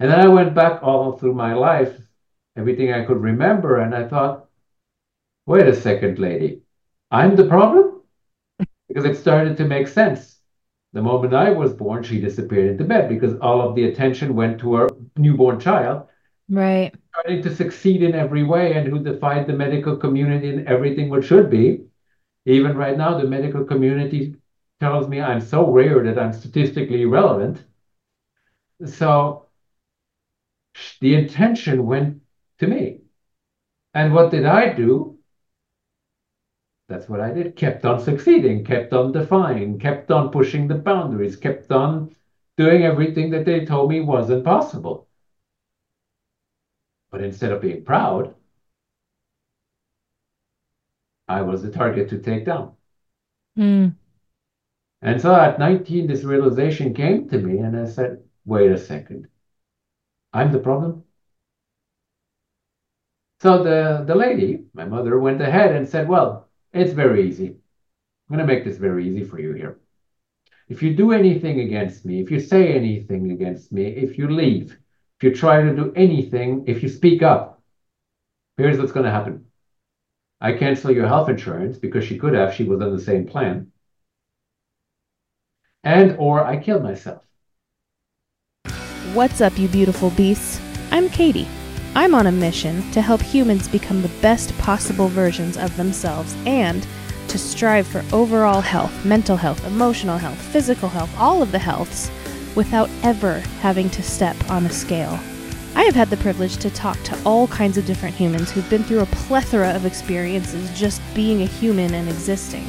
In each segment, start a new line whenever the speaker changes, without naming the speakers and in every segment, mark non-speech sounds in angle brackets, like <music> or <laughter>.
And then I went back all through my life, everything I could remember, and I thought, wait a second, lady, I'm the problem? Because it started to make sense. The moment I was born, she disappeared into bed because all of the attention went to her newborn child.
Right.
Starting to succeed in every way and who defied the medical community in everything what should be. Even right now, the medical community tells me I'm so rare that I'm statistically irrelevant. So the intention went to me. And what did I do? That's what I did. Kept on succeeding, kept on defying, kept on pushing the boundaries, kept on doing everything that they told me wasn't possible. But instead of being proud, I was the target to take down.
Mm.
And so at 19, this realization came to me, and I said, wait a second. I'm the problem. So the, the lady, my mother, went ahead and said, Well, it's very easy. I'm going to make this very easy for you here. If you do anything against me, if you say anything against me, if you leave, if you try to do anything, if you speak up, here's what's going to happen. I cancel your health insurance because she could have, she was on the same plan. And or I kill myself.
What's up, you beautiful beasts? I'm Katie. I'm on a mission to help humans become the best possible versions of themselves and to strive for overall health, mental health, emotional health, physical health, all of the healths, without ever having to step on a scale. I have had the privilege to talk to all kinds of different humans who've been through a plethora of experiences just being a human and existing.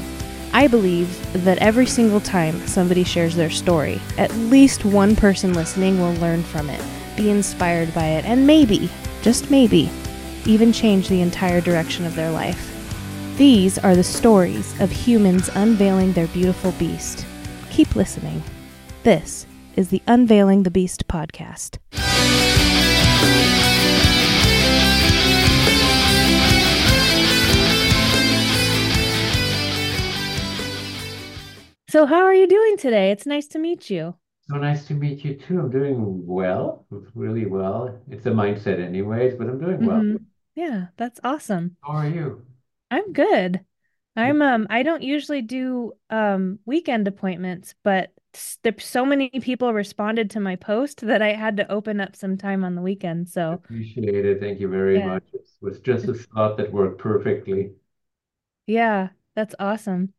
I believe that every single time somebody shares their story, at least one person listening will learn from it, be inspired by it, and maybe, just maybe, even change the entire direction of their life. These are the stories of humans unveiling their beautiful beast. Keep listening. This is the Unveiling the Beast podcast. So, how are you doing today? It's nice to meet you.
So nice to meet you too. I'm doing well, really well. It's a mindset, anyways, but I'm doing well.
Mhm. Yeah, that's awesome.
How are you?
I'm good. I'm um I don't usually do um weekend appointments, but there's so many people responded to my post that I had to open up some time on the weekend. So,
Appreciate it. Thank you very
yeah.
much. It was just a thought that worked perfectly.
Yeah, that's awesome.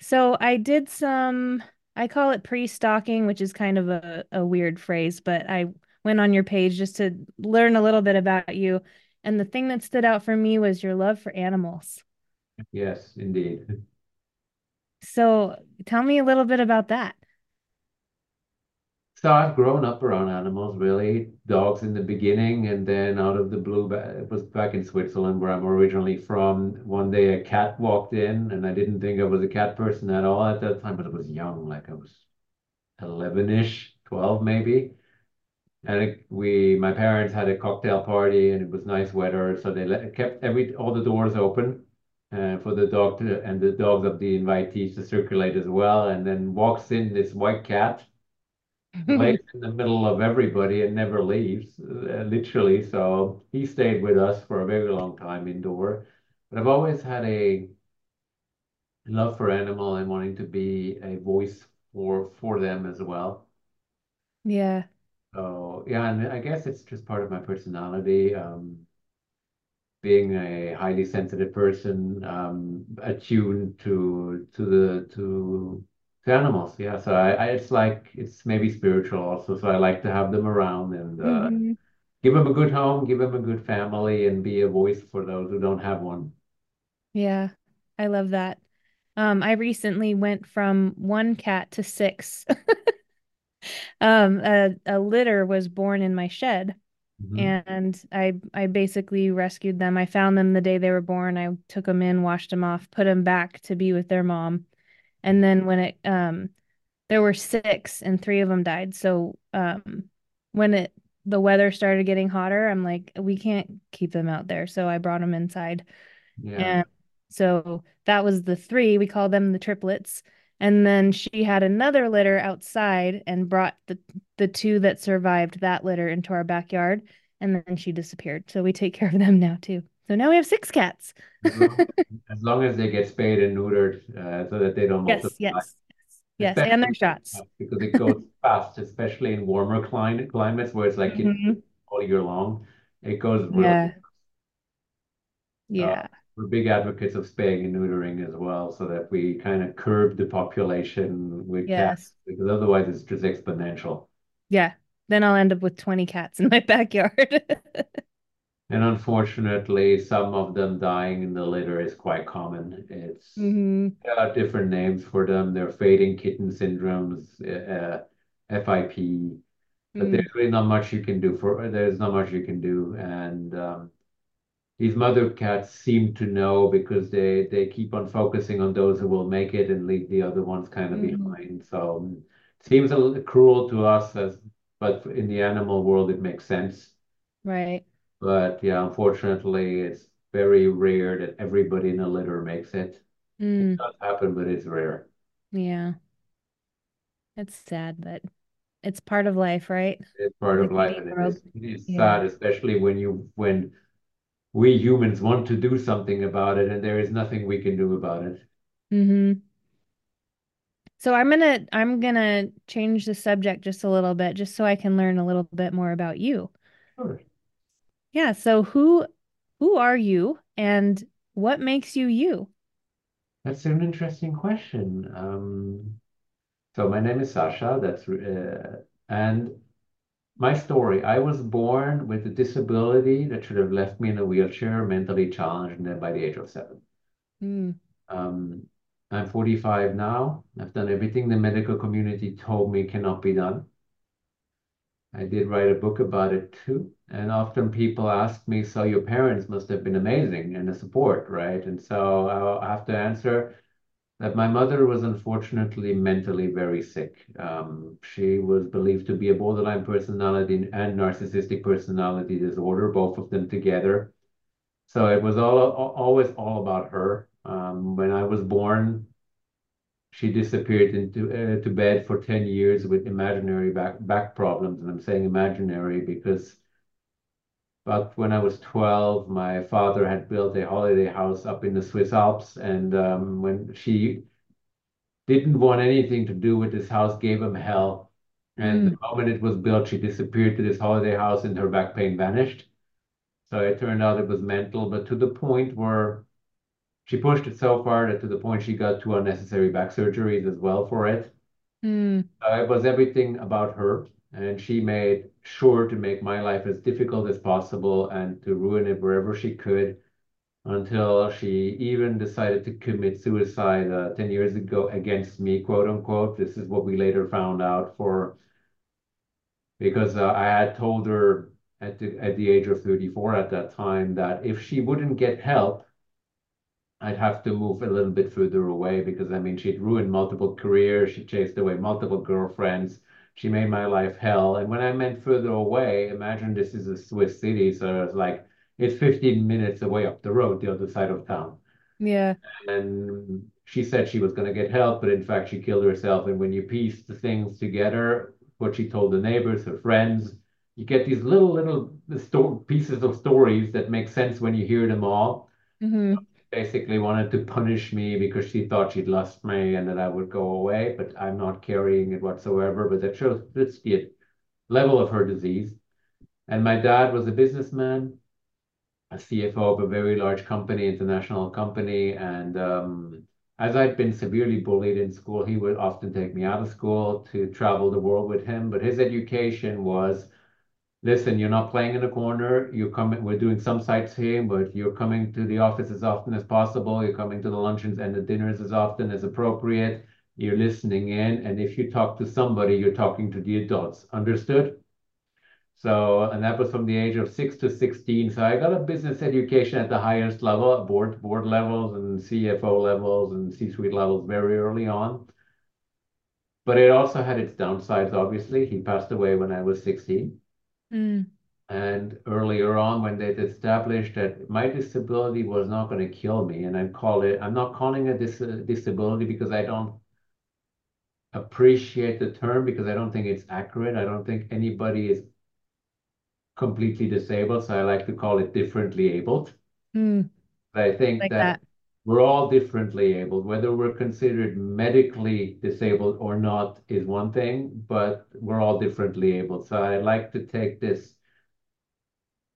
So I did some, I call it pre-stalking, which is kind of a, a weird phrase, but I went on your page just to learn a little bit about you. And the thing that stood out for me was your love for animals.
Yes, indeed.
So tell me a little bit about that.
So I've grown up around animals, really. Dogs in the beginning, and then out of the blue, it was back in Switzerland where I'm originally from. One day a cat walked in, and I didn't think I was a cat person at all at that time, but I was young, like I was 11-ish, 12 maybe. And we, my parents had a cocktail party, and it was nice weather, so they let, kept every all the doors open uh, for the dog to, and the dogs of the invitees to circulate as well. And then walks in this white cat <laughs> lays in the middle of everybody and never leaves, uh, literally. So he stayed with us for a very long time indoor. But I've always had a love for animal and wanting to be a voice for for them as well.
Yeah.
So yeah, and I guess it's just part of my personality. Um, being a highly sensitive person, um, attuned to to the to to animals. Yeah, so I, I it's like it's maybe spiritual also. So I like to have them around and uh,
hmm
give them a good home, give them a good family, and be a voice for those who don't have one.
Yeah. I love that. Um, I recently went from one cat to six. <laughs> Um, a, a litter was born in my shed.
Mhm.
and I I basically rescued them. I found them the day they were born. I took them in, washed them off, put them back to be with their mom. And then when it um there were six and three of them died. So um when it the weather started getting hotter, I'm like we can't keep them out there. So I brought them inside.
Yeah.
And so that was the three. We call them the triplets. And then she had another litter outside and brought the the two that survived that litter into our backyard, and then she disappeared. So we take care of them now too. So now we have six cats.
As long, as long as they get spayed and neutered, uh, so that they don't
Yes,
multiply.
yes, yes,
Especially
and their shots.
because it goes <laughs> fast, especially in warmer climate climates where it's like it-
Mhm.
all year long. It goes really
Yeah.
fast.
Yeah.
We're big advocates of spaying and neutering as well, so that we kind of curb the population with cats,
Yes.
because otherwise it's just exponential.
Yeah. Then I'll end up with 20 cats in my <laughs> backyard. <laughs>
And unfortunately, some of them dying in the litter is quite common. It's
hmm
there are different names for them. They're fading kitten syndromes, uh, FIP, but
Mm.
there's really not much you can do for there's not much you can do. And um, these mother cats seem to know because they they keep on focusing on those who will make it and leave the other ones kind of
Mhm.
behind. So it seems a little cruel to us as, but in the animal world it makes sense.
Right.
But yeah, unfortunately, it's very rare that everybody in a litter makes it.
Mm.
It does happen, but it's rare.
Yeah. It's sad, but it's part of life, right?
It's part of life, and it is it is
Yeah.
sad, especially when you when we humans want to do something about it, and there is nothing we can do about it.
hmm So I'm gonna I'm gonna change the subject just a little bit, just so I can learn a little bit more about you.
Sure.
Yeah, so who who are you and what makes you you?
That's an interesting question. Um, so my name is Sascha. That's uh, and my story. I was born with a disability that should have left me in a wheelchair, mentally challenged, and then by the age of seven.
Mm.
Um, I'm 45 now. I've done everything the medical community told me cannot be done. I did write a book about it too. And often people ask me, so your parents must have been amazing and the support, right? And so I'll have to answer that my mother was unfortunately mentally very sick. Um, she was believed to be a borderline personality and narcissistic personality disorder, both of them together. So it was all always all about her. Um, when I was born, she disappeared into uh, to bed for 10 years with imaginary back back problems. And I'm saying imaginary because but when I was 12, my father had built a holiday house up in the Swiss Alps. And um, when she didn't want anything to do with this house, gave him hell. And
Mm.
the moment it was built, she disappeared to this holiday house and her back pain vanished. So it turned out it was mental, but to the point where she pushed it so far that to the point she got two unnecessary back surgeries as well for it.
Mm.
Uh, it was everything about her, and she made sure to make my life as difficult as possible and to ruin it wherever she could until she even decided to commit suicide uh, 10 years ago against me, quote unquote. This is what we later found out for because uh, I had told her at the, at the age of 34 at that time that if she wouldn't get help, I'd have to move a little bit further away because I mean she'd ruined multiple careers, she chased away multiple girlfriends, she made my life hell. And when I meant further away, imagine this is a Swiss city, so it's like it's 15 minutes away up the road, the other side of town.
Yeah.
And she said she was going to get help, but in fact she killed herself. And when you piece the things together, what she told the neighbors, her friends, you get these little little pieces of stories that make sense when you hear them all
hmm
basically wanted to punish me because she thought she'd lost me and that I would go away, but I'm not carrying it whatsoever. But that shows that's the level of her disease. And my dad was a businessman, a CFO of a very large company, international company. And um, as I'd been severely bullied in school, he would often take me out of school to travel the world with him. But his education was listen, you're not playing in the corner. You're coming, we're doing some sightseeing, but you're coming to the office as often as possible. You're coming to the luncheons and the dinners as often as appropriate. You're listening in. And if you talk to somebody, you're talking to the adults. Understood? So, and that was from the age of six to 16. So I got a business education at the highest level, board, board levels and CFO levels and C-suite levels very early on. But it also had its downsides, obviously. He passed away when I was 16.
Mm.
And earlier on, when they'd established that my disability was not going to kill me, and I call it, I'm not calling it dis disability because I don't appreciate the term because I don't think it's accurate. I don't think anybody is completely disabled, so I like to call it differently abled.
Mm,
But I think
like
that
that.
We're all differently abled. Whether we're considered medically disabled or not is one thing, but we're all differently abled. So I like to take this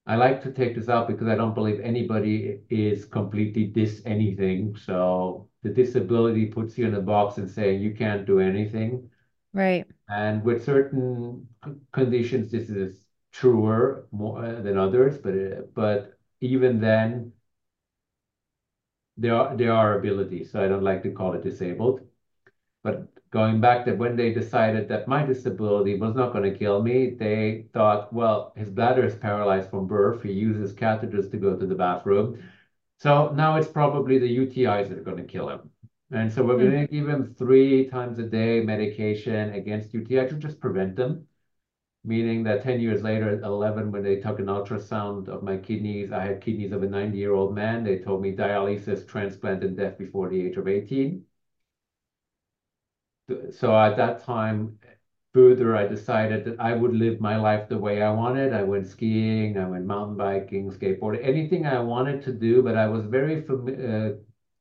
I like to take this out because I don't believe anybody is completely dis anything. So the disability puts you in a box and saying you can't do anything.
Right.
And with certain conditions, this is truer more uh, than others. But uh, but even then, there are there are abilities. So I don't like to call it disabled. But going back to when they decided that my disability was not going to kill me, they thought, well, his bladder is paralyzed from birth. He uses catheters to go to the bathroom. So now it's probably the UTIs that are going to kill him. And so we're
Mm.
going to give him three times a day medication against UTI to just prevent them. Meaning that 10 years later, at 11, when they took an ultrasound of my kidneys, I had kidneys of a 90 year old man. They told me dialysis, transplant, and death before the age of 18 so at that time, further, I decided that I would live my life the way I wanted. I went skiing, I went mountain biking, skateboarding, anything I wanted to do, but I was very uh,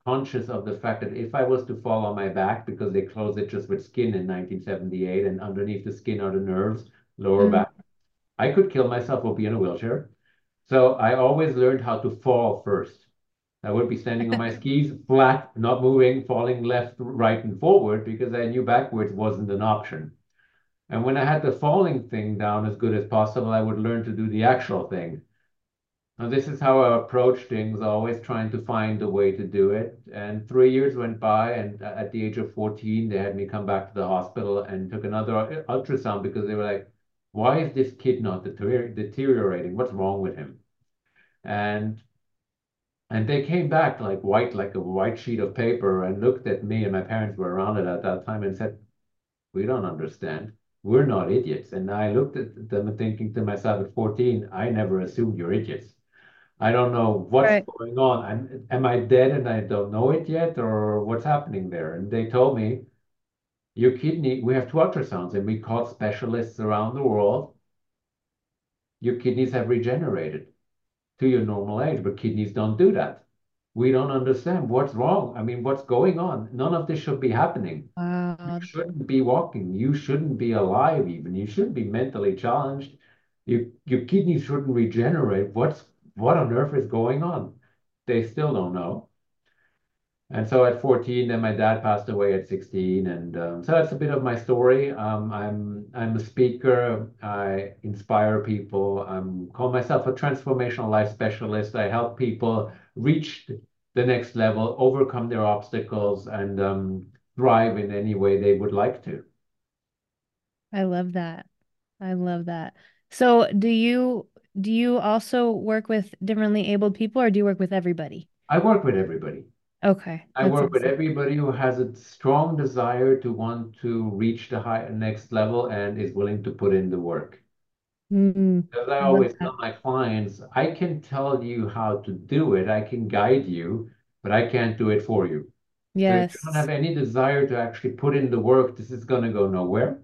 conscious of the fact that if I was to fall on my back, because they closed it just with skin in 1978, and underneath the skin are the nerves, lower
Mm.
back, I could kill myself or be in a wheelchair. So I always learned how to fall first. I would be standing on my <laughs> skis, flat, not moving, falling left, right, and forward because I knew backwards wasn't an option. And when I had the falling thing down as good as possible, I would learn to do the actual thing. Now, this is how I approach things, always trying to find a way to do it. And three years went by, and at the age of 14, they had me come back to the hospital and took another ultrasound because they were like, why is this kid not deteriorating? What's wrong with him? And and they came back like white, like a white sheet of paper, and looked at me, and my parents were around it at that time and said, We don't understand. We're not idiots. And I looked at them thinking to myself at 14, I never assumed you're idiots. I don't know what's
Right.
going on. I'm, am I dead and I don't know it yet, or what's happening there? And they told me, Your kidney, we have two ultrasounds, and we called specialists around the world. Your kidneys have regenerated to your normal age, but kidneys don't do that. We don't understand what's wrong. I mean, what's going on? None of this should be happening.
Wow.
You shouldn't be walking. You shouldn't be alive even. You shouldn't be mentally challenged. You, your kidneys shouldn't regenerate. What's what on earth is going on? They still don't know. And so at 14, then my dad passed away at 16, and um, so that's a bit of my story. Um, I'm I'm a speaker. I inspire people. I'm call myself a transformational life specialist. I help people reach the next level, overcome their obstacles, and um, thrive in any way they would like to.
I love that. I love that. So, do you do you also work with differently abled people or do you work with everybody?
I work with everybody.
Okay,
I
that's
work with everybody who has a strong desire to want to reach the high next level and is willing to put in the work.
Mm,
As I
I
always tell my clients, I can tell you how to do it, I can guide you, but I can't do it for you. So if you don't have any desire to actually put in the work, this is going to go nowhere.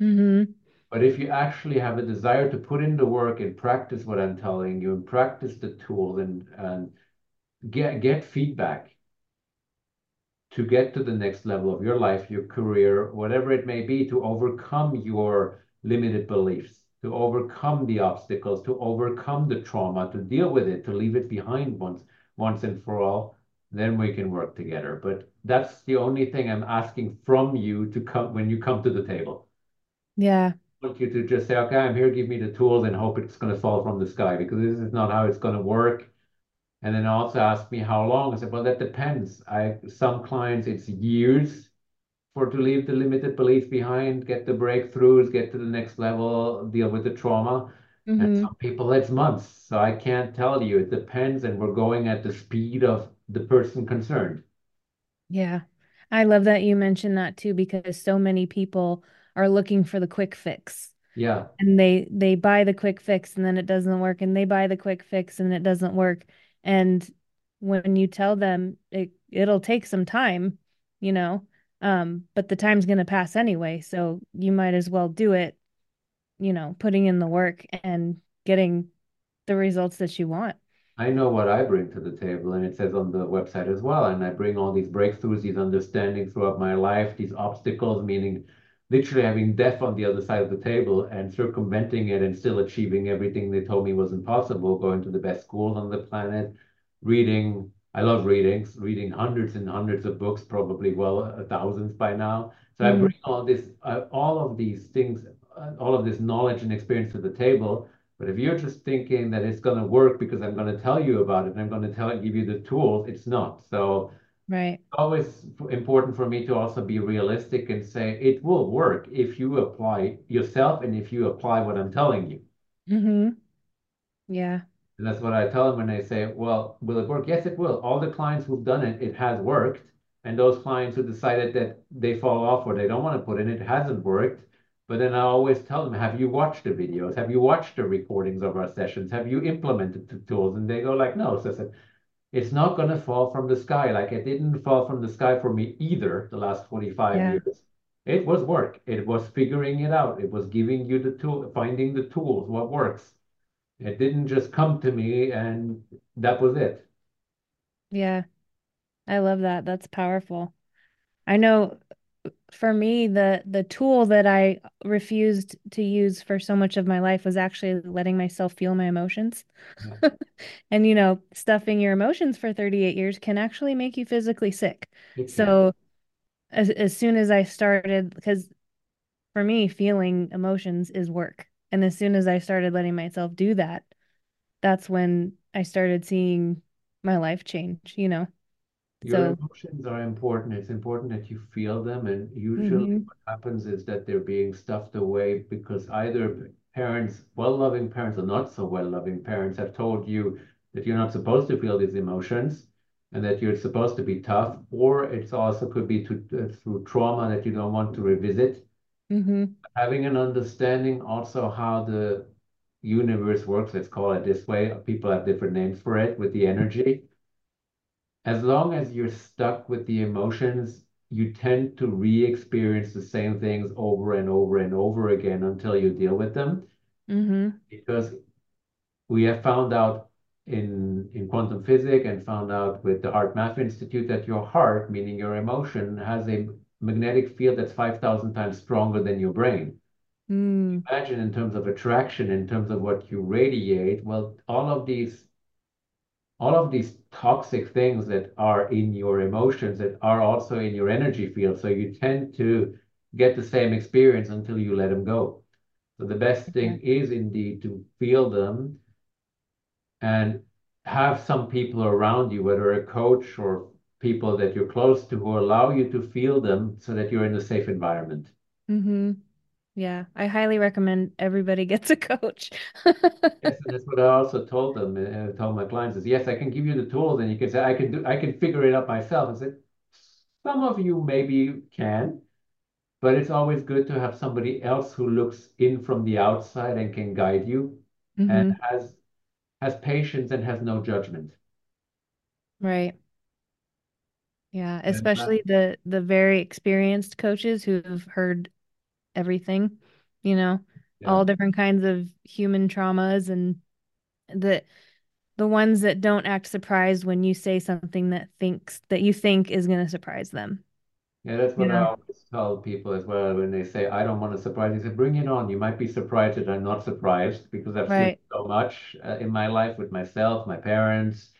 Mm-hmm.
But if you actually have a desire to put in the work and practice what I'm telling you and practice the tools and, and get get feedback to get to the next level of your life, your career, whatever it may be, to overcome your limited beliefs, to overcome the obstacles, to overcome the trauma, to deal with it, to leave it behind once once and for all, then we can work together. But that's the only thing I'm asking from you to come when you come to the table.
Yeah.
I want you to just say, okay, I'm here, give me the tools and hope it's going to fall from the sky because this is not how it's going to work. And then also ask me how long. I said, well, that depends. I some clients it's years for to leave the limited beliefs behind, get the breakthroughs, get to the next level, deal with the trauma. And
Mm-hmm.
some people it's months. So I can't tell you. It depends, and we're going at the speed of the person concerned.
Yeah. I love that you mentioned that too because so many people are looking for the quick fix.
Yeah,
and they they buy the quick fix and then it doesn't work and they buy the quick fix and it doesn't work and when you tell them it it'll take some time you know Um, but the time's going to pass anyway, so you might as well do it, you know, putting in the work and getting the results that you want.
I know what I bring to the table, and it says on the website as well. And I bring all these breakthroughs, these understandings throughout my life, these obstacles, meaning literally having death on the other side of the table and circumventing it and still achieving everything they told me was impossible, going to the best schools on the planet, reading. I love reading, reading hundreds and hundreds of books, probably well thousands by now. So mm. I bring all this, uh, all of these things, uh, all of this knowledge and experience to the table but if you're just thinking that it's going to work because I'm going to tell you about it and I'm going to tell give you the tools, it's not. So
right.
Always important for me to also be realistic and say it will work if you apply yourself and if you apply what I'm telling you.
Mm-hmm. Yeah.
And that's what I tell them when they say, well, will it work? Yes, it will. All the clients who've done it, it has worked. And those clients who decided that they fall off or they don't want to put in, it hasn't worked but then I always tell them, have you watched the videos? Have you watched the recordings of our sessions? Have you implemented the tools? And they go like, no. So I said, it's not going to fall from the sky. Like it didn't fall from the sky for me either the last 45 yeah. years. It was work. It was figuring it out. It was giving you the tool, finding the tools, what works. It didn't just come to me and that was it.
Yeah. I love that. That's powerful. I know for me the the tool that I refused to use for so much of my life was actually letting myself feel my emotions. Yeah. <laughs> and you know, stuffing your emotions for 38 years can actually make you physically sick. So as as soon as I started because for me feeling emotions is work. And as soon as I started letting myself do that, that's when I started seeing my life change, you know.
Your so, emotions are important. It's important that you feel them. And usually mm-hmm. what happens is that they're being stuffed away because either parents, well loving parents or not so well loving parents, have told you that you're not supposed to feel these emotions and that you're supposed to be tough, or it's also could be to, uh, through trauma that you don't want to revisit.
Mm-hmm.
Having an understanding also how the universe works, let's call it this way. People have different names for it with the energy as long as you're stuck with the emotions, you tend to re-experience the same things over and over and over again until you deal with them.
Mm-hmm.
Because we have found out in in quantum physics and found out with the HeartMath Institute that your heart, meaning your emotion, has a magnetic field that's 5,000 times stronger than your brain.
Mm.
Imagine in terms of attraction, in terms of what you radiate, well, all of these all of these toxic things that are in your emotions that are also in your energy field. So you tend to get the same experience until you let them go. So the best thing is indeed to feel them and have some people around you, whether a coach or people that you're close to who allow you to feel them so that you're in a safe environment.
Mm-hmm. Yeah, I highly recommend everybody <laughs> gets a coach.
yes, that's what I also told them. Uh, told my clients is yes, I can give you the tools, and you can say I can do, I can figure it out myself. I said some of you maybe can, but it's always good to have somebody else who looks in from the outside and can guide you, mm-hmm. and has has patience and has no judgment.
Right. Yeah, especially the the very experienced coaches who've heard everything, you know, yeah. all different kinds of human traumas and the the ones that don't act surprised when you say something that thinks that you think is going to surprise them.
Yeah, that's what you know? I always tell people as well when they say, I don't want to surprise you. Say, bring it on. You might be surprised that I'm not surprised because I've right. seen so much uh, in my life with myself, my parents,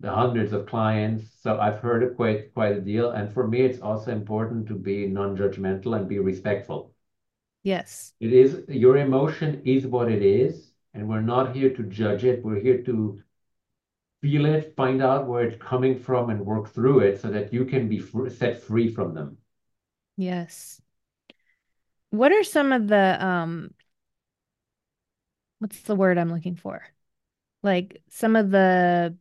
the hundreds of clients. So I've heard it quite quite a deal. And for me, it's also important to be non-judgmental and be respectful.
Yes.
It is your emotion is what it is, and we're not here to judge it. We're here to feel it, find out where it's coming from, and work through it so that you can be fr set free from them.
Yes. What are some of the um what's the word I'm looking for? Like some of the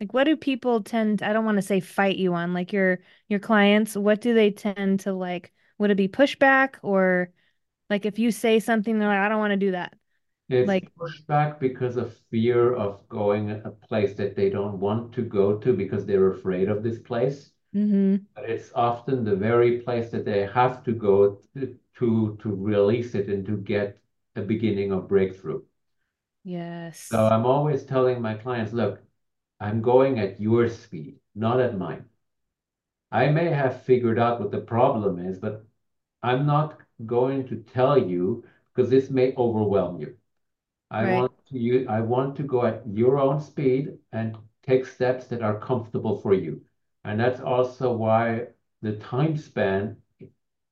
like what do people tend I don't want to say fight you on like your your clients what do they tend to like would it be pushback or like if you say something they're like i don't want to do that
it's like pushback because of fear of going a place that they don't want to go to because they're afraid of this place
Mm-hmm.
But it's often the very place that they have to go to, to, to release it and to get a beginning of breakthrough.
Yes.
So I'm always telling my clients, look, I'm going at your speed, not at mine. I may have figured out what the problem is, but I'm not going to tell you because this may overwhelm you. I
Right.
want to you, I want to go at your own speed and take steps that are comfortable for you. And that's also why the time span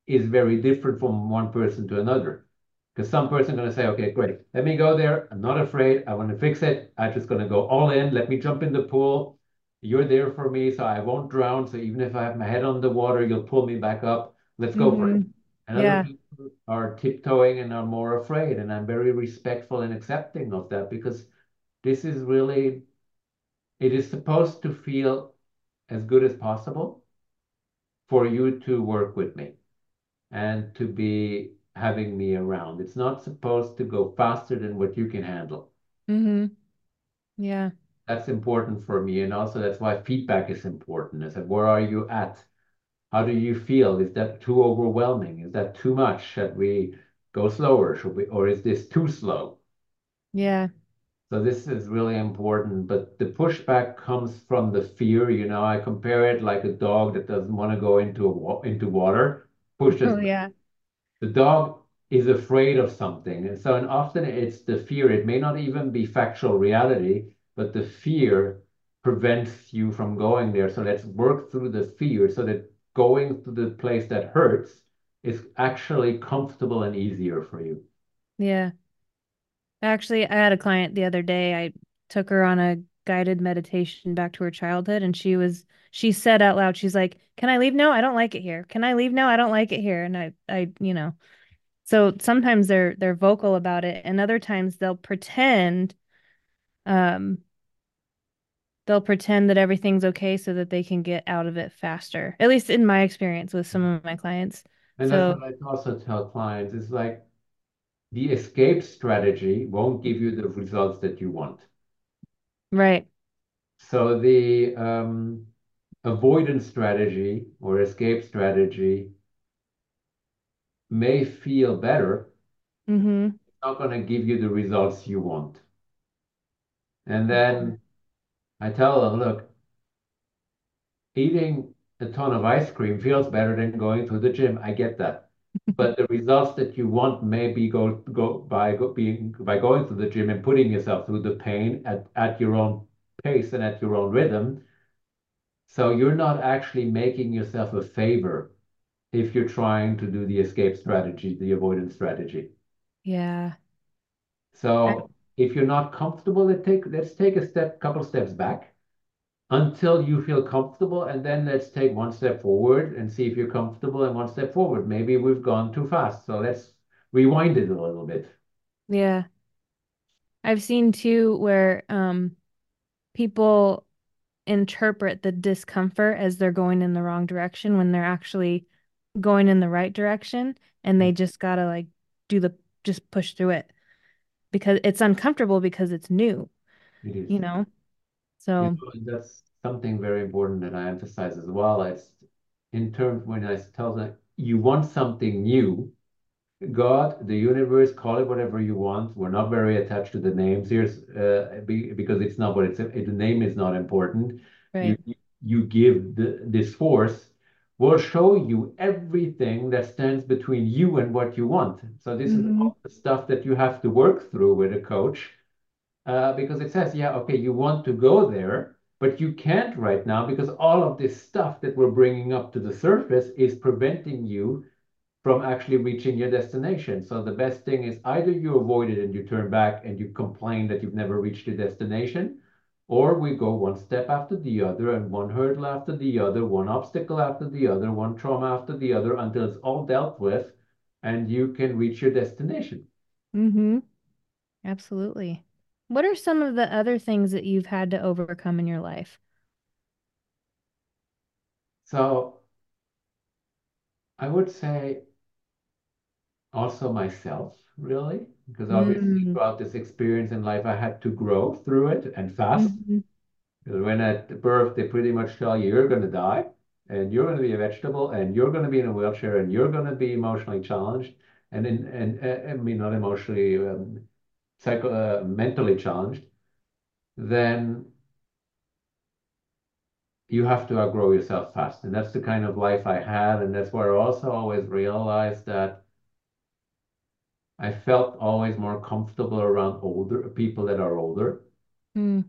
is very different from one person to another. Because some person going to say, okay, great, let me go there. I'm not afraid. I want to fix it. I'm just going to go all in. Let me jump in the pool. You're there for me, so I won't drown. So even if I have my head on the water, you'll pull me back up. Let's go for it.
Mm-hmm.
And
Yeah.
other people are tiptoeing and are more afraid. And I'm very respectful and accepting of that because this is really, it is supposed to feel as good as possible for you to work with me and to be having me around. It's not supposed to go faster than what you can handle.
Mm-hmm. Yeah.
That's important for me. And also that's why feedback is important. I said, where are you at? How do you feel? Is that too overwhelming? Is that too much? Should we go slower? Should we, or is this too slow?
Yeah.
So this is really important, but the pushback comes from the fear. You know, I compare it like a dog that doesn't want to go into a wa into water, pushes
Oh, yeah.
the dog is afraid of something. And so, and often it's the fear. It may not even be factual reality, but the fear prevents you from going there. So let's work through the fear so that going to the place that hurts is actually comfortable and easier for you.
Yeah. Actually, I had a client the other day. I took her on a guided meditation back to her childhood, and she was she said out loud, she's like, "Can I leave now? I don't like it here. Can I leave now? I don't like it here." And I I, you know, so sometimes they're they're vocal about it, and other times they'll pretend um they'll pretend that everything's okay so that they can get out of it faster. At least in my experience with some of my clients.
And that's what I also tell clients. It's like the escape strategy won't give you the results that you want.
right.
So the um, avoidance strategy or escape strategy may feel better,
Mm-hmm.
it's not going to give you the results you want. And then I tell them, look, eating a ton of ice cream feels better than going to the gym. I get that. <laughs> But the results that you want may be go go by go, being by going to the gym and putting yourself through the pain at, at your own pace and at your own rhythm. So you're not actually making yourself a favor if you're trying to do the escape strategy, the avoidance strategy.
Yeah.
So if you're not comfortable, let take let's take a step, couple steps back until you feel comfortable, and then let's take one step forward and see if you're comfortable and one step forward. Maybe we've gone too fast, so let's rewind it a little bit.
Yeah. I've seen too where um people interpret the discomfort as they're going in the wrong direction when they're actually going in the right direction and they just gotta like do the just push through it because it's uncomfortable because it's new,
It is.
you know?
You
So,
know, that's something very important that I emphasize as well. It's in terms when I tell them you want something new, God, the universe, call it whatever you want. We're not very attached to the names here uh, because it's not what it's. The name is not important.
right.
You you give the, this force will show you everything that stands between you and what you want. So this is
Mhm.
all the stuff that you have to work through with a coach uh, because it says, yeah, okay, you want to go there, but you can't right now because all of this stuff that we're bringing up to the surface is preventing you from actually reaching your destination. So the best thing is either you avoid it and you turn back and you complain that you've never reached your destination, or we go one step after the other and one hurdle after the other, one obstacle after the other, one trauma after the other until it's all dealt with and you can reach your destination.
Mm-hmm. Absolutely. What are some of the other things that you've had to overcome in your life?
So I would say also myself, really, because obviously
Mm.
throughout this experience in life, I had to grow through it and fast.
Mhm.
Because when at birth, they pretty much tell you you're going to die. and you're going to be a vegetable and you're going to be in a wheelchair and you're going to be emotionally challenged and in and uh, I mean not emotionally um, psycho uh, mentally challenged then you have to outgrow yourself fast and that's the kind of life I had and that's where I also always realized that I felt always more comfortable around older people that are older
Mm.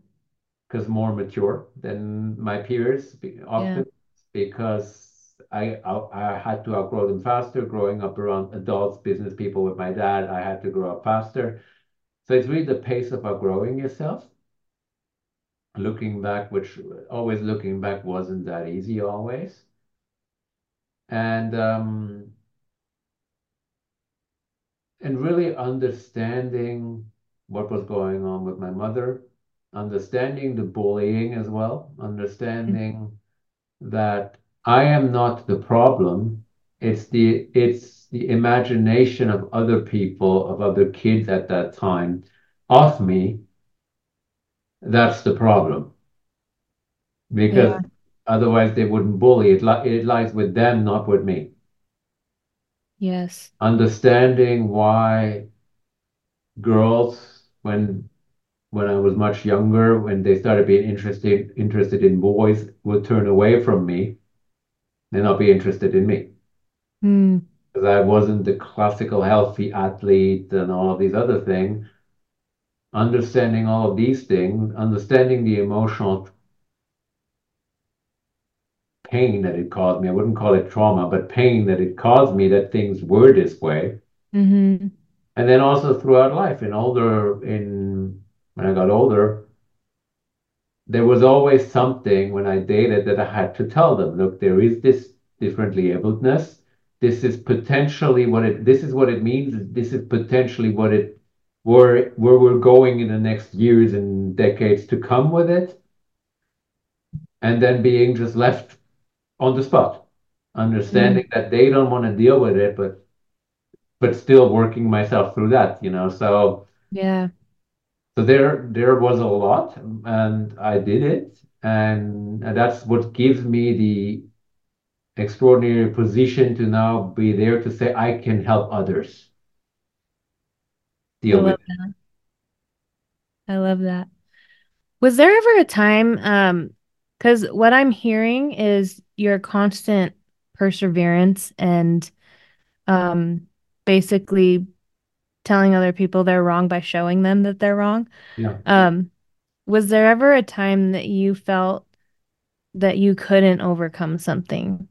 because more mature than my peers often
Yeah.
because I, I I had to outgrow them faster. Growing up around adults, business people with my dad, I had to grow up faster. So it's really the pace of outgrowing yourself. Looking back, which always looking back wasn't that easy always. And um, and really understanding what was going on with my mother, understanding the bullying as well, understanding that I am not the problem. It's the it's the imagination of other people, of other kids at that time, of me. That's the problem. Because
Yeah.
otherwise they wouldn't bully. It li it lies with them, not with me.
Yes.
Understanding why girls, when when I was much younger, when they started being interested interested in boys, would turn away from me and not be interested in me.
Mm.
because I wasn't the classical healthy athlete and all of these other things. Understanding all of these things, understanding the emotional pain that it caused me. I wouldn't call it trauma, but pain that it caused me that things were this way.
Mm-hmm.
And then also throughout life, in older, in when I got older, there was always something when I dated that I had to tell them, look, there is this differently abledness. This is potentially what it this is what it means. This is potentially what it where where we're going in the next years and decades to come with it. And then being just left on the spot, understanding that they don't want to deal with it, but but still working myself through that, you know. So
Yeah.
so there there was a lot and I did it and, and that's what gives me the extraordinary position to now be there to say I can help others
I
deal with
love that. I love that. Was there ever a time, um, because what I'm hearing is your constant perseverance and um basically telling other people they're wrong by showing them that they're wrong.
yeah.
Um, was there ever a time that you felt that you couldn't overcome something?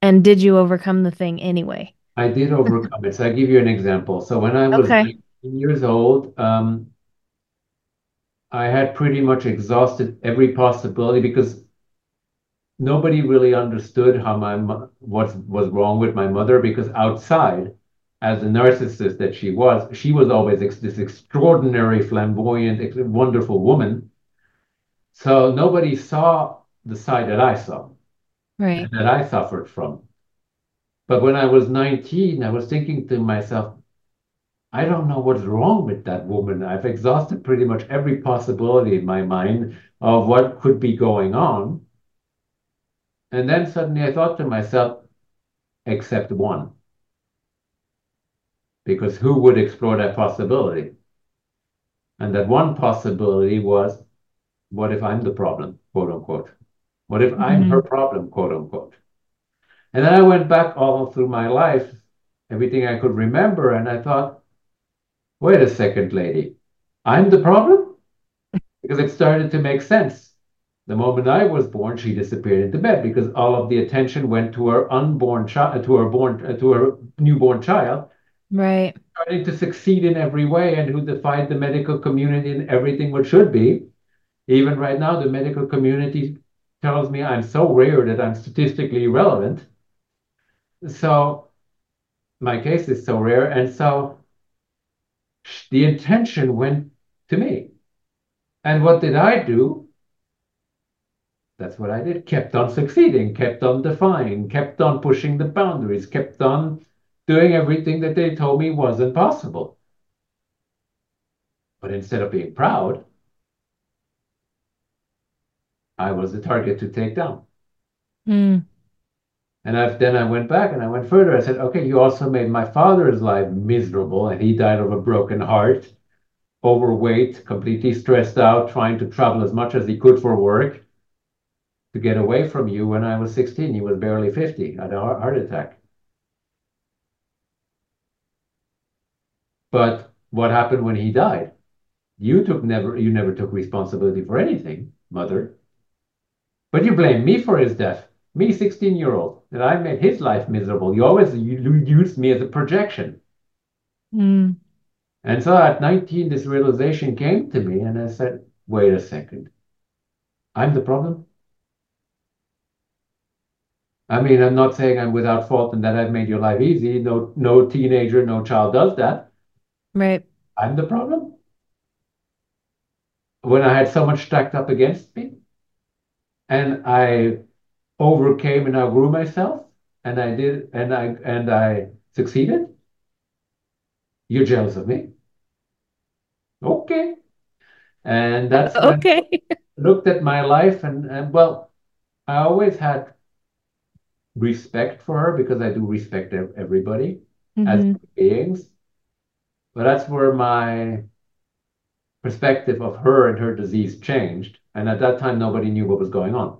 And did you overcome the thing anyway?
I did overcome it. So I give you an example. So when I was
Okay.
19 years old, um, I had pretty much exhausted every possibility because nobody really understood how my what was wrong with my mother because outside, as a narcissist that she was, she was always ex this extraordinary, flamboyant, ex wonderful woman. So nobody saw the side that I saw
Right.
and that I suffered from. But when I was 19, I was thinking to myself, I don't know what's wrong with that woman. I've exhausted pretty much every possibility in my mind of what could be going on. And then suddenly I thought to myself, except one. Because who would explore that possibility? And that one possibility was, what if I'm the problem, quote unquote? What if I'm her
Mhm.
problem, quote unquote? And then I went back all through my life, everything I could remember, and I thought, wait a second, lady, I'm the problem? Because it started to make sense. The moment I was born, she disappeared into bed because all of the attention went to her unborn child, to her born, uh, to her newborn child,
Right.
starting to succeed in every way, and who defied the medical community in everything what should be. Even right now, the medical community tells me I'm so rare that I'm statistically irrelevant. So my case is so rare, and so the intention went to me. And what did I do? That's what I did. Kept on succeeding, kept on defying, kept on pushing the boundaries, kept on doing everything that they told me wasn't possible. But instead of being proud, I was the target to take down.
Mm.
And I've, then I went back and I went further. I said, okay, you also made my father's life miserable, and he died of a broken heart, overweight, completely stressed out, trying to travel as much as he could for work to get away from you. When I was 16, he was barely 50, had a heart attack. But what happened when he died? You took never you never took responsibility for anything, mother. But you blame me for his death. Me, 16 year old, that I made his life miserable. You always you used me as a projection.
Mm.
And so at 19, this realization came to me, and I said, wait a second. I'm the problem. I mean, I'm not saying I'm without fault and that I've made your life easy. No, no teenager, no child does that.
Right.
I'm the problem. When I had so much stacked up against me, and I overcame and outgrew myself, and I did, and I and I succeeded. You're jealous of me. Okay. And that's
Okay.
Looked at my life and, and well, I always had respect for her because I do respect everybody as
Mhm.
beings. But that's where my perspective of her and her disease changed. And at that time, nobody knew what was going on.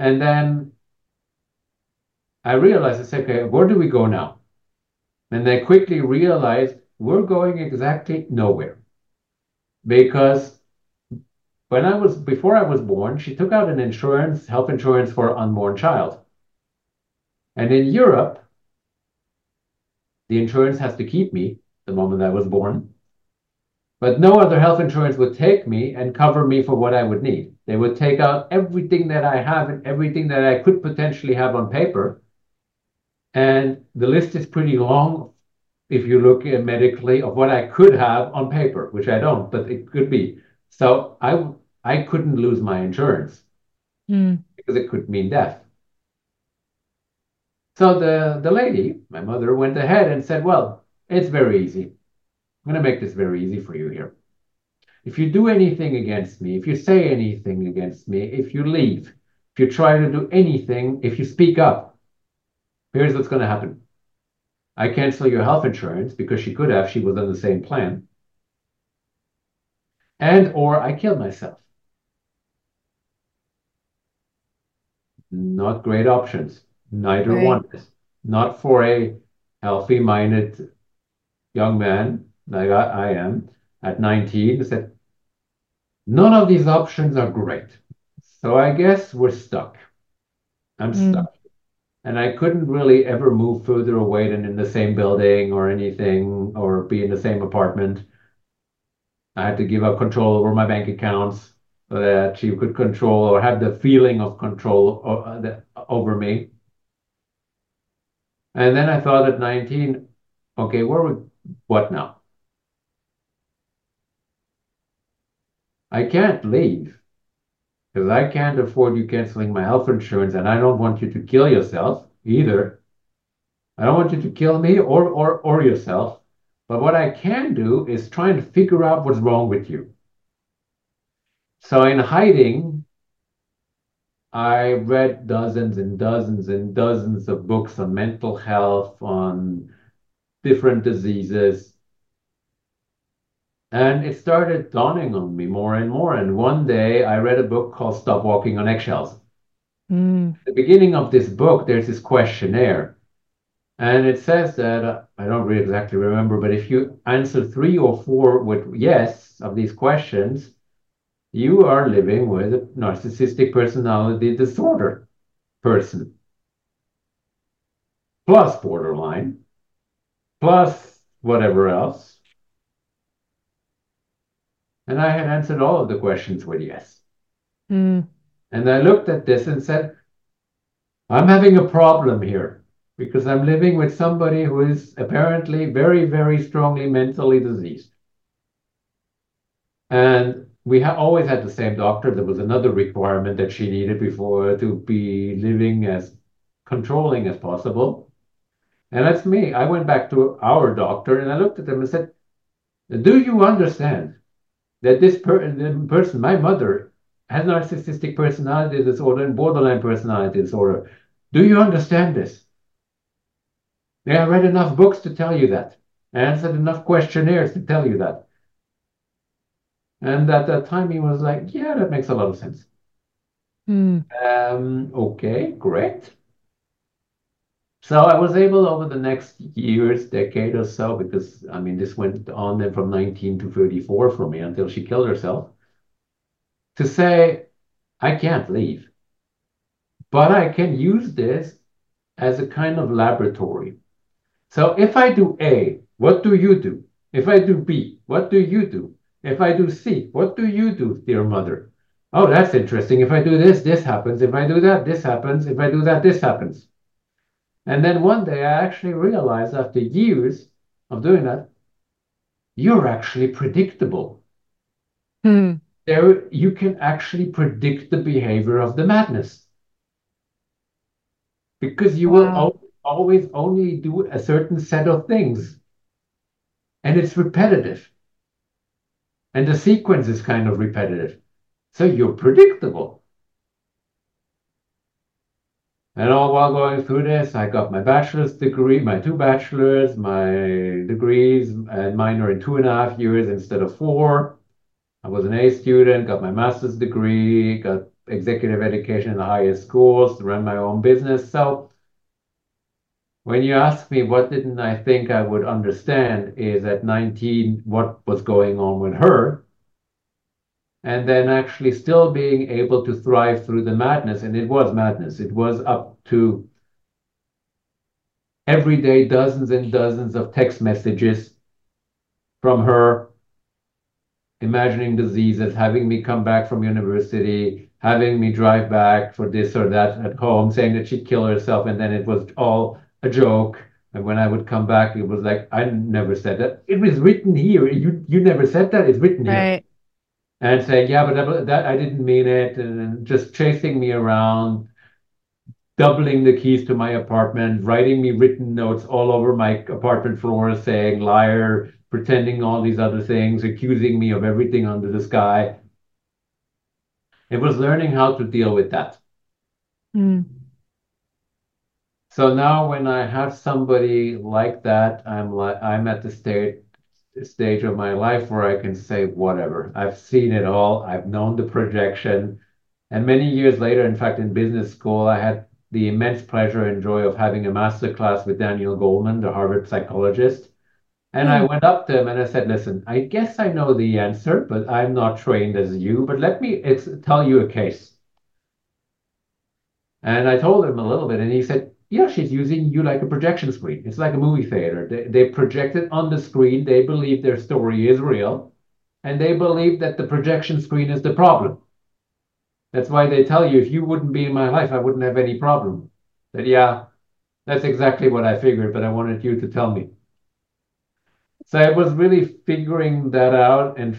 And then I realized, I said, okay, where do we go now? And I quickly realized we're going exactly nowhere. Because when I was before I was born, she took out an insurance, health insurance for unborn child. And in Europe, the insurance has to keep me the moment I was born. But no other health insurance would take me and cover me for what I would need. They would take out everything that I have and everything that I could potentially have on paper. And the list is pretty long if you look at medically of what I could have on paper, which I don't, but it could be. So I I couldn't lose my insurance
Mm.
because it could mean death. So the, the lady, my mother, went ahead and said, Well, it's very easy. I'm going to make this very easy for you here. If you do anything against me, if you say anything against me, if you leave, if you try to do anything, if you speak up, here's what's going to happen. I cancel your health insurance because she could have, she was on the same plan. And or I kill myself. Not great options. Neither
Right.
one is. Not for a healthy minded young man like I, I am at 19 said, none of these options are great. So I guess we're stuck. I'm
Mm.
stuck. And I couldn't really ever move further away than in the same building or anything or be in the same apartment. I had to give up control over my bank accounts so that she could control or have the feeling of control uh, over me. And then I thought at 19, okay, where would, what now? I can't leave because I can't afford you canceling my health insurance, and I don't want you to kill yourself either. I don't want you to kill me or or or yourself. But what I can do is try and figure out what's wrong with you. So in hiding, I read dozens and dozens and dozens of books on mental health, on different diseases. And it started dawning on me more and more. And one day I read a book called Stop Walking on Eggshells.
Mm.
At the beginning of this book, there's this questionnaire. And it says that, uh, I don't really exactly remember, but if you answer three or four with yes of these questions, you are living with a narcissistic personality disorder person, plus borderline, plus whatever else. And I had answered all of the questions with yes.
Mm.
And I looked at this and said, I'm having a problem here because I'm living with somebody who is apparently very, very strongly mentally diseased. And we ha- always had the same doctor. There was another requirement that she needed before to be living as controlling as possible. And that's me. I went back to our doctor and I looked at him and said, Do you understand that this per- person, my mother, has narcissistic personality disorder and borderline personality disorder. Do you understand this? I read enough books to tell you that. I answered enough questionnaires to tell you that. And at that time, he was like, Yeah, that makes a lot of sense.
Mm.
Um, okay, great. So I was able over the next years, decade or so, because I mean, this went on then from 19 to 34 for me until she killed herself, to say, I can't leave. But I can use this as a kind of laboratory. So if I do A, what do you do? If I do B, what do you do? If I do C, what do you do, dear mother? Oh, that's interesting. If I do this, this happens. If I do that, this happens. If I do that, this happens. And then one day I actually realized after years of doing that, you're actually predictable.
Hmm.
There, you can actually predict the behavior of the madness because you will
Wow.
al- always only do a certain set of things, and it's repetitive, and the sequence is kind of repetitive, so you're predictable. And all while going through this, I got my bachelor's degree, my two bachelors, my degrees, uh, and mine are in two and a half years instead of four. I was an A student, got my master's degree, got executive education in the highest schools, ran my own business. So when you ask me what didn't I think I would understand is at 19 what was going on with her, and then actually still being able to thrive through the madness. And it was madness. It was up to every day dozens and dozens of text messages from her imagining diseases, having me come back from university, having me drive back for this or that at home, saying that she'd kill herself, and then it was all a joke. And when I would come back, it was like, I never said that. It was written here. You you never said that. It's written here. And saying, yeah, but that, that I didn't mean it, and just chasing me around, doubling the keys to my apartment, writing me written notes all over my apartment floor saying liar, pretending all these other things, accusing me of everything under the sky. It was learning how to deal with that.
Hmm.
So now when I have somebody like that, I'm like I'm at the stage stage of my life where I can say whatever. I've seen it all. I've known the projection. And many years later, in fact, in business school, I had the immense pleasure and joy of having a master class with Daniel Goleman, the Harvard psychologist. And I
Hmm.
went up to him and I said, listen, I guess I know the answer, but I'm not trained as you, but let me ex- tell you a case. And I told him a little bit, and he said, Yeah, she's using you like a projection screen. It's like a movie theater. They, they project it on the screen. They believe their story is real, and they believe that the projection screen is the problem. That's why they tell you, if you wouldn't be in my life, I wouldn't have any problem. That, yeah, that's exactly what I figured, but I wanted you to tell me. So I was really figuring that out and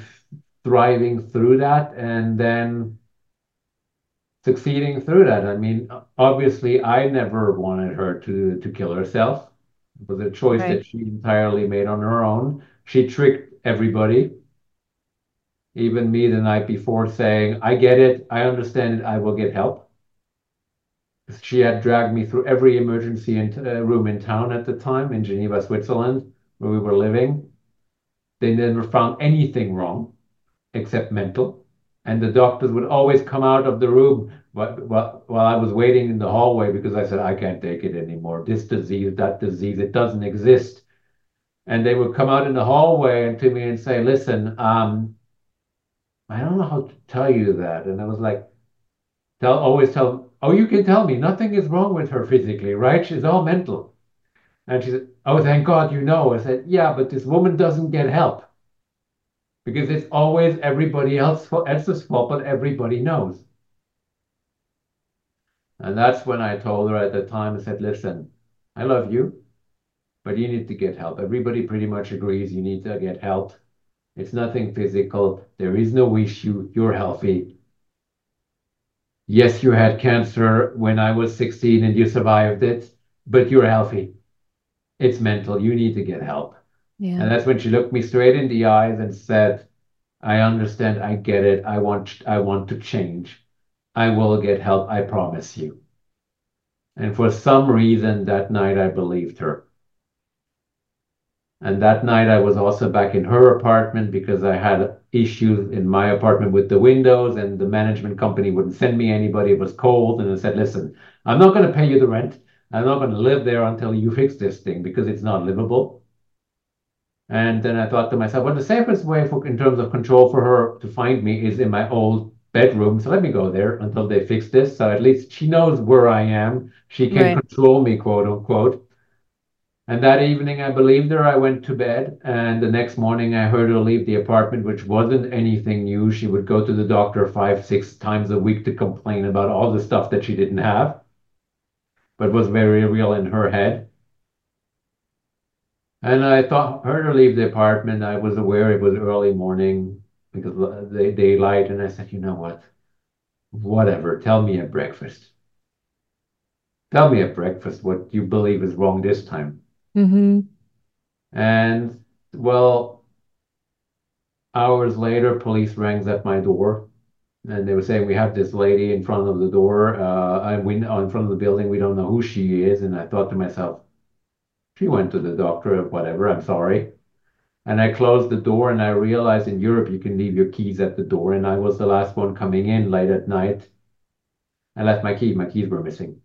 thriving through that, and then succeeding through that. I mean, obviously, I never wanted her to to kill herself. It was a choice
Right.
that she entirely made on her own. She tricked everybody, even me the night before, saying, "I get it, I understand it, I will get help." She had dragged me through every emergency in, uh, room in town at the time in Geneva, Switzerland, where we were living. They never found anything wrong except mental. And the doctors would always come out of the room while, while, I was waiting in the hallway because I said, I can't take it anymore. This disease, that disease, it doesn't exist. And they would come out in the hallway and to me and say, listen, um, I don't know how to tell you that. And I was like, tell, always tell oh, you can tell me nothing is wrong with her physically, right? She's all mental. And she said, oh, thank God you know. I said, yeah, but this woman doesn't get help because it's always everybody else else's fault, but everybody knows. And that's when I told her at the time, I said, listen, I love you, but you need to get help. Everybody pretty much agrees you need to get help. It's nothing physical. There is no issue. You're healthy. Yes, you had cancer when I was 16 and you survived it, but you're healthy. It's mental. You need to get help.
Yeah.
And that's when she looked me straight in the eyes and said, I understand. I get it. I want, I want to change. I will get help. I promise you. And for some reason that night I believed her. And that night I was also back in her apartment because I had issues in my apartment with the windows and the management company wouldn't send me anybody. It was cold. And I said, listen, I'm not going to pay you the rent. I'm not going to live there until you fix this thing because it's not livable. And then I thought to myself, well, the safest way for, in terms of control for her to find me is in my old bedroom. So let me go there until they fix this. So at least she knows where I am. She can right. control me, quote unquote. And that evening, I believed her. I went to bed. And the next morning, I heard her leave the apartment, which wasn't anything new. She would go to the doctor five, six times a week to complain about all the stuff that she didn't have, but was very real in her head. And I thought her to leave the apartment. I was aware it was early morning because the daylight. And I said, you know what? Whatever. Tell me at breakfast. Tell me at breakfast what you believe is wrong this time.
Mm-hmm.
And well, hours later, police rang at my door, and they were saying we have this lady in front of the door, uh, and we in front of the building. We don't know who she is. And I thought to myself, she went to the doctor or whatever. I'm sorry. And I closed the door, and I realized in Europe you can leave your keys at the door, and I was the last one coming in late at night. I left my key. My keys were missing.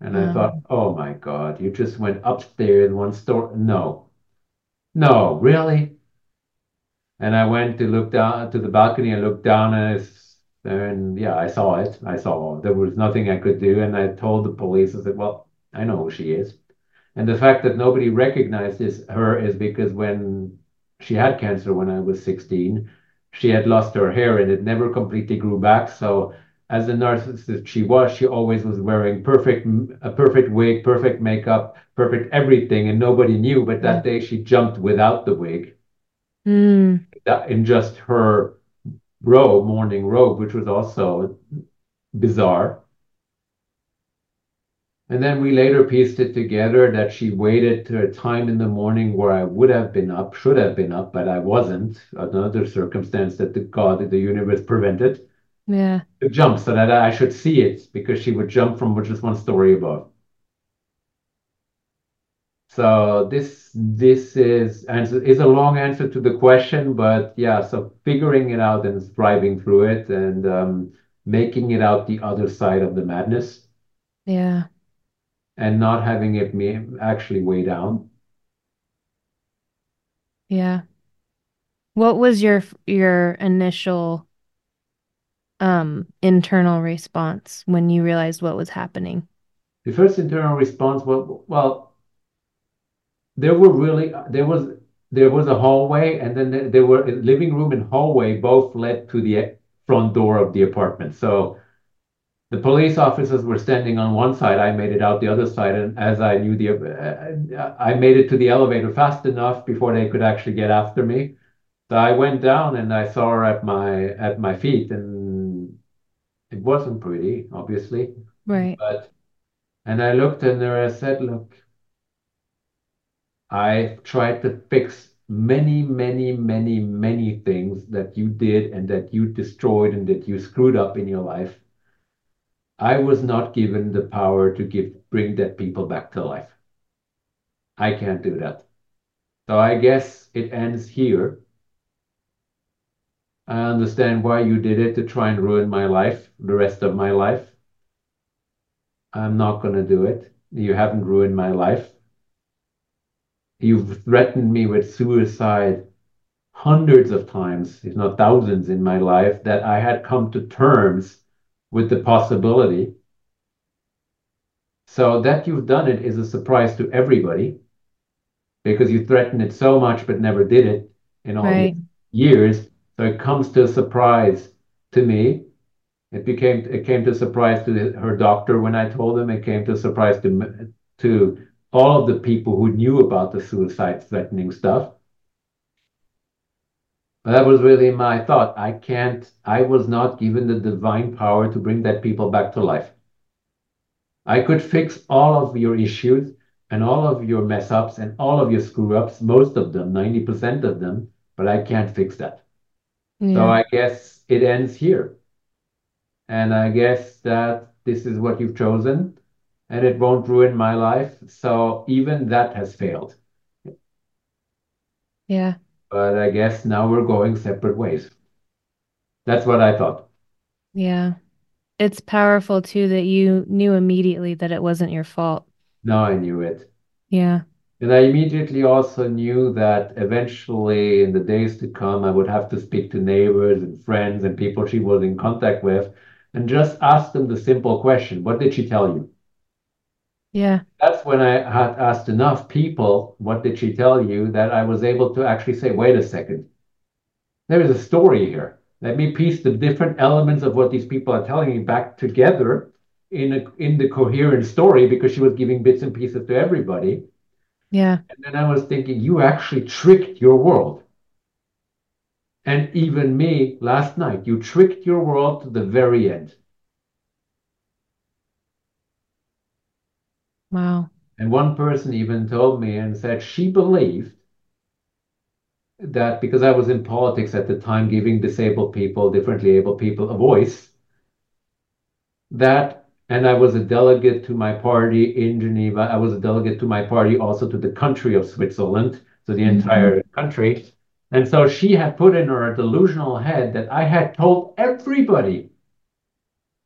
And I thought, oh, oh my God, you just went upstairs in one store. No, no, really? And I went to look down to the balcony and looked down and it's, and yeah, I saw it. I saw there was nothing I could do. And I told the police, I said, well, I know who she is. And the fact that nobody recognized her is because when she had cancer when I was 16, she had lost her hair and it never completely grew back. So as a narcissist she was, she always was wearing perfect, a perfect wig, perfect makeup, perfect everything, and nobody knew. But that day she jumped without the wig,
mm.
in just her robe, morning robe, which was also bizarre. And then we later pieced it together that she waited to a time in the morning where I would have been up, should have been up, but I wasn't. Another circumstance that the God, the universe prevented
yeah
to jump so that I should see it because she would jump from what just one story above. So this this is answer is a long answer to the question, but yeah, so figuring it out and striving through it and um, making it out the other side of the madness.
Yeah.
And not having it me actually weigh down.
Yeah. What was your your initial um internal response when you realized what was happening?
The first internal response was well, there were really there was there was a hallway and then there were living room and hallway both led to the front door of the apartment. So the police officers were standing on one side. I made it out the other side, and as I knew the, uh, I made it to the elevator fast enough before they could actually get after me. So I went down and I saw her at my at my feet, and it wasn't pretty, obviously.
Right.
But and I looked and there I said, look, I tried to fix many, many, many, many things that you did and that you destroyed and that you screwed up in your life. I was not given the power to give bring dead people back to life. I can't do that. So I guess it ends here. I understand why you did it to try and ruin my life, the rest of my life. I'm not going to do it. You haven't ruined my life. You've threatened me with suicide hundreds of times, if not thousands, in my life that I had come to terms with the possibility. So that you've done it is a surprise to everybody because you threatened it so much but never did it in all right. these years so it comes to a surprise to me. It became it came to a surprise to her doctor when I told him. It came to a surprise to to all of the people who knew about the suicide threatening stuff. That was really my thought. I can't. I was not given the divine power to bring that people back to life. I could fix all of your issues and all of your mess ups and all of your screw ups, most of them, 90% of them, but I can't fix that. So I guess it ends here. And I guess that this is what you've chosen, and it won't ruin my life. So even that has failed.
Yeah.
But I guess now we're going separate ways. That's what I thought.
Yeah. It's powerful too that you knew immediately that it wasn't your fault.
No, I knew it.
Yeah.
And I immediately also knew that eventually, in the days to come, I would have to speak to neighbors and friends and people she was in contact with and just ask them the simple question What did she tell you?
Yeah.
That's when I had asked enough people, What did she tell you? that I was able to actually say, Wait a second, there is a story here. Let me piece the different elements of what these people are telling me back together in a, in the coherent story because she was giving bits and pieces to everybody.
Yeah.
And then I was thinking, you actually tricked your world. And even me last night, you tricked your world to the very end.
Wow.
And one person even told me and said she believed that because I was in politics at the time, giving disabled people, differently able people a voice, that, and I was a delegate to my party in Geneva. I was a delegate to my party also to the country of Switzerland, so the
Mhm.
entire country. And so she had put in her delusional head that I had told everybody,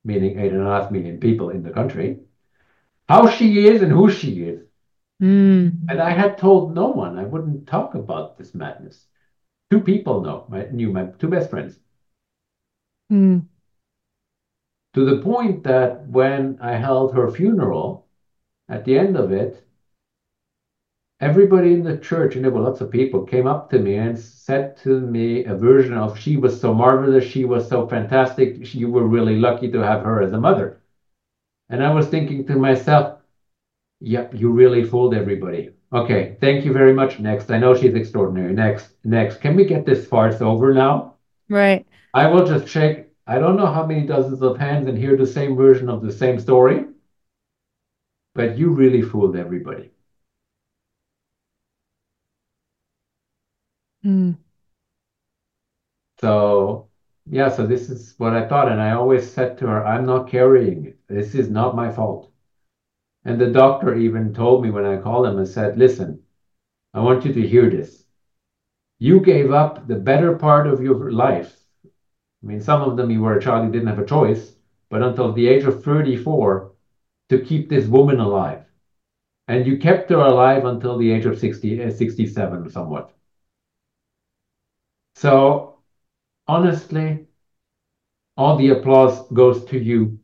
meaning eight and a half million people in the country, how she is and who she is.
Mm.
And I had told no one. I wouldn't talk about this madness. Two people know, I knew my two best friends.
Mm.
To the point that when I held her funeral, at the end of it, everybody in the church, and there were lots of people, came up to me and said to me a version of she was so marvelous, she was so fantastic, you were really lucky to have her as a mother. And I was thinking to myself, Yep, you really fooled everybody. Okay, thank you very much. Next. I know she's extraordinary. Next, next. Can we get this farce over now?
Right.
I will just shake, I don't know how many dozens of hands and hear the same version of the same story, but you really fooled everybody.
Mm.
So, yeah, so this is what I thought. And I always said to her, I'm not carrying it. This is not my fault. And the doctor even told me when I called him and said, Listen, I want you to hear this. You gave up the better part of your life. I mean, some of them you were a child, you didn't have a choice, but until the age of 34 to keep this woman alive. And you kept her alive until the age of 60, uh, 67, somewhat. So, honestly, all the applause goes to you.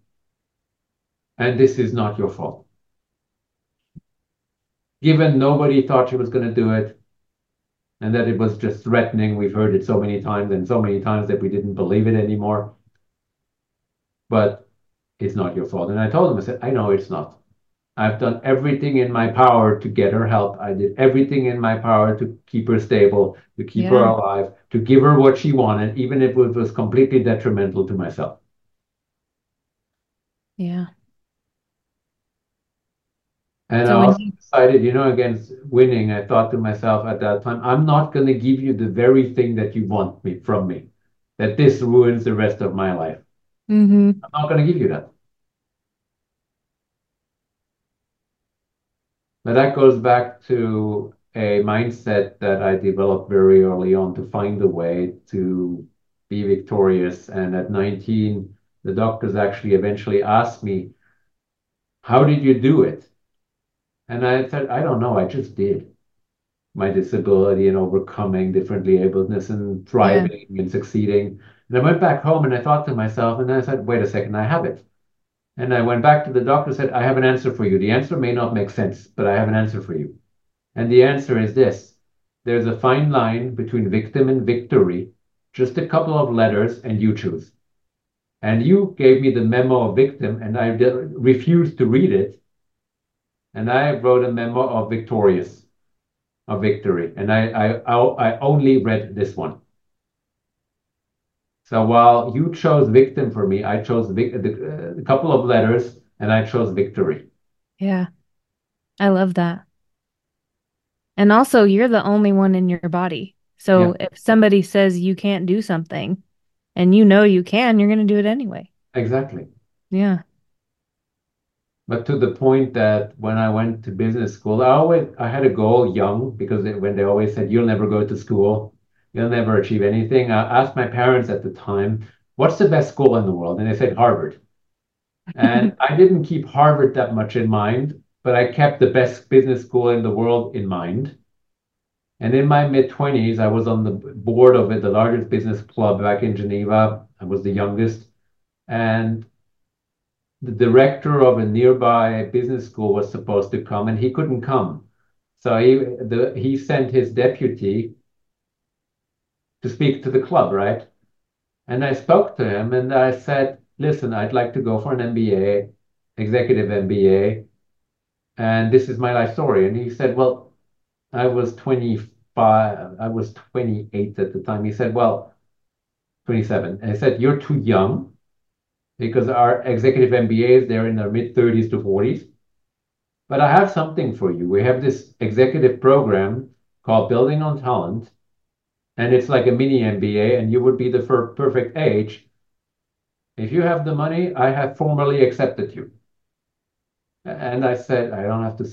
And this is not your fault. Given nobody thought she was going to do it, and that it was just threatening. We've heard it so many times and so many times that we didn't believe it anymore. But it's not your fault. And I told him, I said, I know it's not. I've done everything in my power to get her help. I did everything in my power to keep her stable, to keep her alive, to give her what she wanted, even if it was completely detrimental to myself.
Yeah.
And
So
I also decided, you know, against winning, I thought to myself at that time, I'm not going to give you the very thing that you want me from me, that this ruins the rest of my life.
Mm-hmm.
I'm not going to give you that. But that goes back to a mindset that I developed very early on to find a way to be victorious. And at 19, the doctors actually eventually asked me, How did you do it? And I said, I don't know, I just did. My disability and overcoming differently ableness and thriving and succeeding. And I went back home and I thought to myself, and I said, wait a second, I have it. And I went back to the doctor and said, I have an answer for you. The answer may not make sense, but I have an answer for you. And the answer is this there's a fine line between victim and victory, just a couple of letters, and you choose. And you gave me the memo of victim, and I refused to read it. And I wrote a memo of victorious, of victory. And I, I, I, I only read this one. So while you chose victim for me, I chose vic- the, uh, a couple of letters and I chose victory.
Yeah. I love that. And also, you're the only one in your body. So yeah. if somebody says you can't do something and you know you can, you're going to do it anyway.
Exactly.
Yeah.
But to the point that when I went to business school, I always I had a goal young because it, when they always said you'll never go to school, you'll never achieve anything. I asked my parents at the time, "What's the best school in the world?" And they said Harvard. And <laughs> I didn't keep Harvard that much in mind, but I kept the best business school in the world in mind. And in my mid 20s, I was on the board of the largest business club back in Geneva. I was the youngest. And the director of a nearby business school was supposed to come and he couldn't come. So he the he sent his deputy to speak to the club, right? And I spoke to him and I said, listen, I'd like to go for an MBA, executive MBA, and this is my life story. And he said, well, I was 25, I was 28 at the time. He said, well, 27. And I said, you're too young because our executive MBAs, they're in their mid 30s to 40s. But I have something for you. We have this executive program called Building on Talent, and it's like a mini MBA, and you would be the perfect age. If you have the money, I have formally accepted you. And I said, I don't have to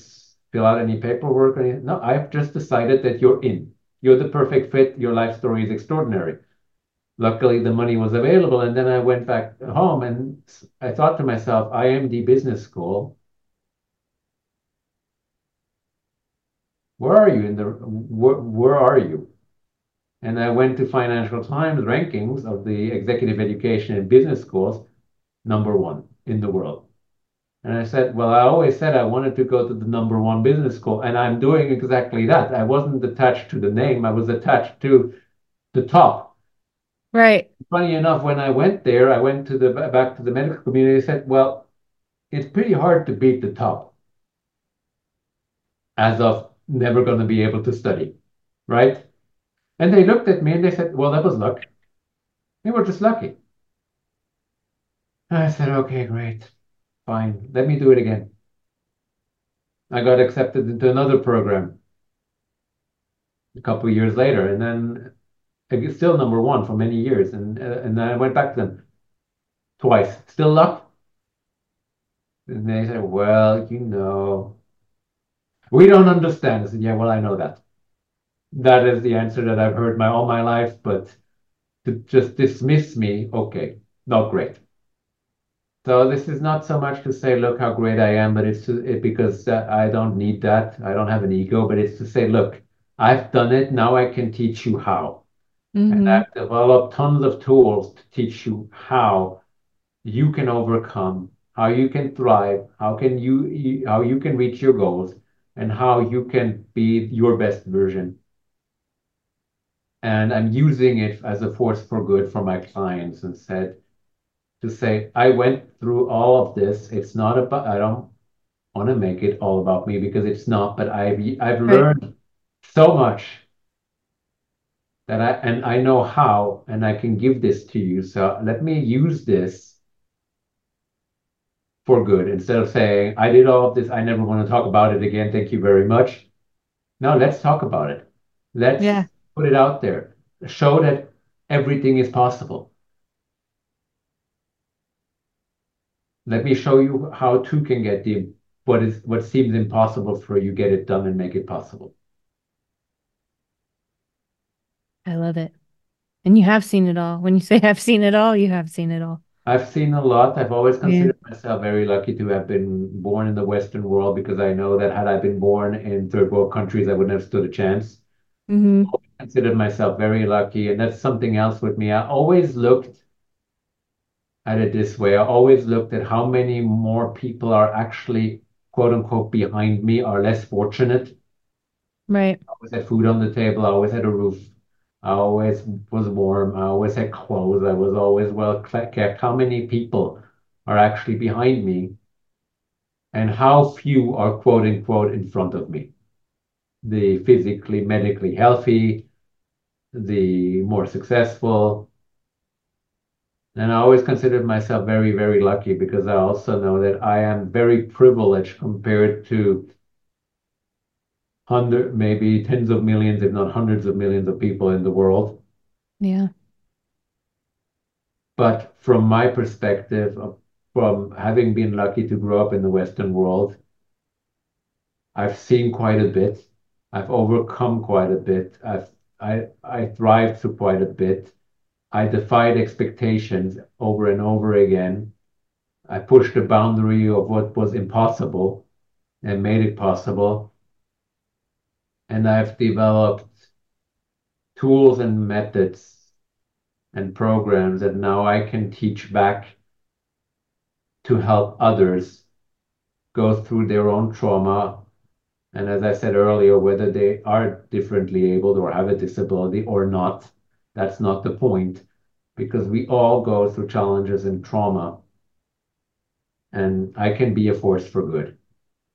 fill out any paperwork or anything. No, I've just decided that you're in. You're the perfect fit. Your life story is extraordinary luckily the money was available and then i went back home and i thought to myself imd business school where are you in the where, where are you? And i went to financial times rankings of the executive education and business schools number one in the world. And i said well i always said i wanted to go to the number one business school and i'm doing exactly that. I wasn't attached to the name. I was attached to the top
Right.
Funny enough, when I went there, I went to the back to the medical community. Said, "Well, it's pretty hard to beat the top." As of never going to be able to study, right? And they looked at me and they said, "Well, that was luck. They were just lucky." I said, "Okay, great, fine. Let me do it again." I got accepted into another program a couple years later, and then still number one for many years. And uh, and I went back to them twice. Still luck? And they said, well, you know, we don't understand. I said, yeah, well, I know that. That is the answer that I've heard my all my life, but to just dismiss me, okay, not great. So this is not so much to say, look how great I am, but it's to, it, because uh, I don't need that. I don't have an ego, but it's to say, look, I've done it. Now I can teach you how. Mm-hmm. And I've developed tons of tools to teach you how you can overcome, how you can thrive, how can you how you can reach your goals, and how you can be your best version. And I'm using it as a force for good for my clients and said to say, I went through all of this. It's not about I don't want to make it all about me because it's not, but I've I've learned so much that I and I know how and I can give this to you. So let me use this for good instead of saying, I did all of this, I never want to talk about it again. Thank you very much. Now let's talk about it. Let's yeah. put it out there. Show that everything is possible. Let me show you how two can get the what is what seems impossible for you, get it done and make it possible.
I love it. And you have seen it all. When you say I've seen it all, you have seen it all.
I've seen a lot. I've always considered yeah. myself very lucky to have been born in the Western world because I know that had I been born in third world countries, I wouldn't have stood a chance. Mm-hmm. I considered myself very lucky. And that's something else with me. I always looked at it this way. I always looked at how many more people are actually, quote unquote, behind me, are less fortunate.
Right.
I always had food on the table. I always had a roof I always was warm. I always had clothes. I was always well kept. How many people are actually behind me? And how few are quote unquote in front of me? The physically, medically healthy, the more successful. And I always considered myself very, very lucky because I also know that I am very privileged compared to hundred, maybe tens of millions, if not hundreds of millions of people in the world.
Yeah.
But from my perspective, uh, from having been lucky to grow up in the Western world, I've seen quite a bit. I've overcome quite a bit. I've I I thrived through quite a bit. I defied expectations over and over again. I pushed the boundary of what was impossible and made it possible. And I've developed tools and methods and programs that now I can teach back to help others go through their own trauma. And as I said earlier, whether they are differently abled or have a disability or not, that's not the point because we all go through challenges and trauma. And I can be a force for good.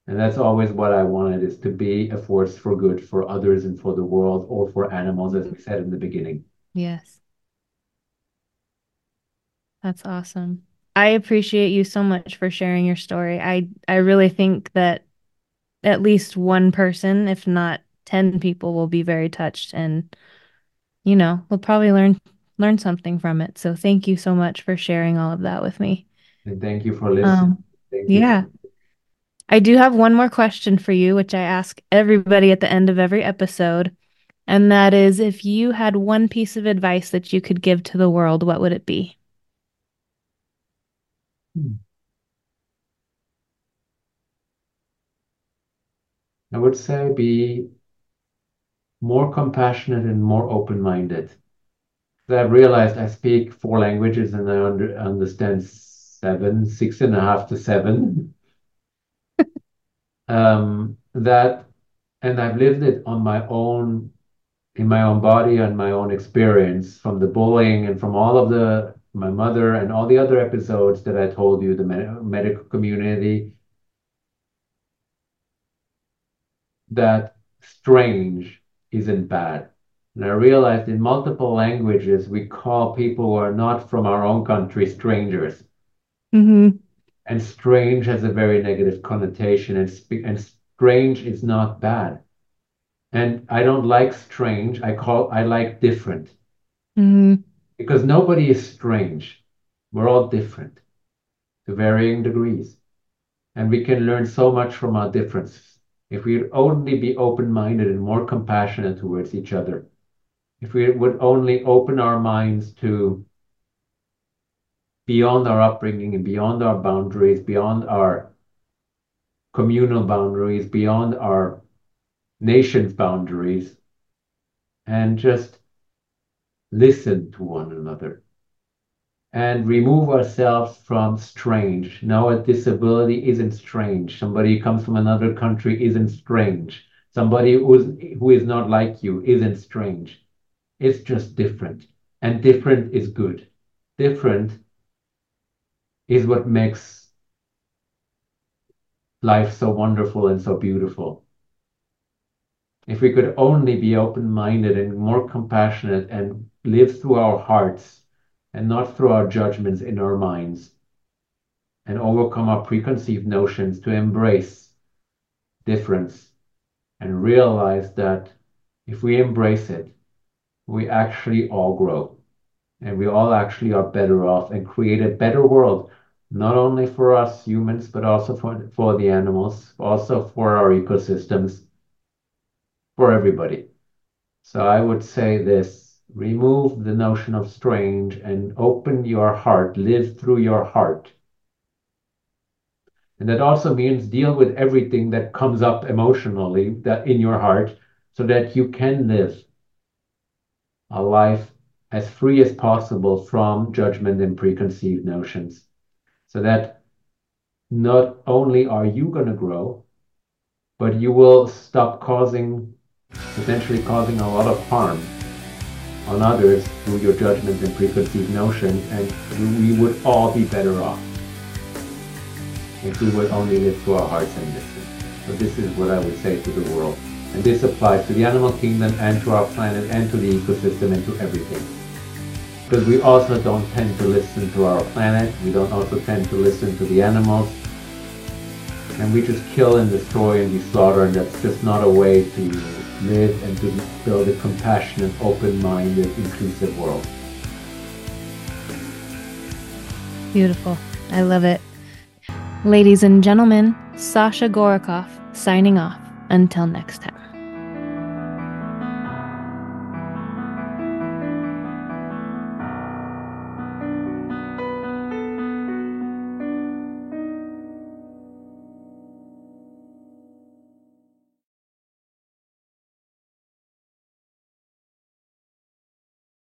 And that's always what I wanted is to be a force for good for others and for the world or for animals, as we said in the beginning.
Yes. That's awesome. I appreciate you so much for sharing your story. I I really think that at least one person, if not 10 people will be very touched and you know, will probably learn learn something from it. So thank you so much for sharing all of that with me.
And thank you for listening. Um,
yeah. I do have one more question for you, which I ask everybody at the end of every episode. And that is if you had one piece of advice that you could give to the world, what would it be? Hmm.
I would say be more compassionate and more open-minded. I've realized I speak four languages and I under, understand seven, six and a half to seven. Um, that, and I've lived it on my own, in my own body and my own experience from the bullying and from all of the my mother and all the other episodes that I told you, the med medical community, that strange isn't bad. And I realized in multiple languages, we call people who are not from our own country strangers.
Mm-hmm.
And strange has a very negative connotation, and, and strange is not bad. And I don't like strange. I call I like different.
Mm-hmm
because nobody is strange. We're all different to varying degrees. And we can learn so much from our differences. If we would only be open minded and more compassionate towards each other, if we would only open our minds to beyond our upbringing and beyond our boundaries, beyond our communal boundaries, beyond our nation's boundaries, and just listen to one another and remove ourselves from strange. Now, a disability isn't strange. Somebody who comes from another country isn't strange. Somebody who's, who is not like you isn't strange. It's just different. And different is good. Different is what makes life so wonderful and so beautiful. If we could only be open minded and more compassionate and live through our hearts and not through our judgments in our minds and overcome our preconceived notions to embrace difference and realize that if we embrace it, we actually all grow and we all actually are better off and create a better world, not only for us humans, but also for, for the animals, also for our ecosystems, for everybody. So I would say this remove the notion of strange and open your heart, live through your heart. And that also means deal with everything that comes up emotionally that in your heart so that you can live a life as free as possible from judgment and preconceived notions. So that not only are you going to grow, but you will stop causing, potentially causing a lot of harm on others through your judgments and preconceived notions, and we would all be better off if we would only live to our hearts and listen. So this is what I would say to the world. And this applies to the animal kingdom and to our planet and to the ecosystem and to everything. Because we also don't tend to listen to our planet, we don't also tend to listen to the animals. and we just kill and destroy and we slaughter, and that's just not a way to live and to build a compassionate, open-minded, inclusive world.
Beautiful. I love it. Ladies and gentlemen, Sascha Gorokhoff signing off. Until next time.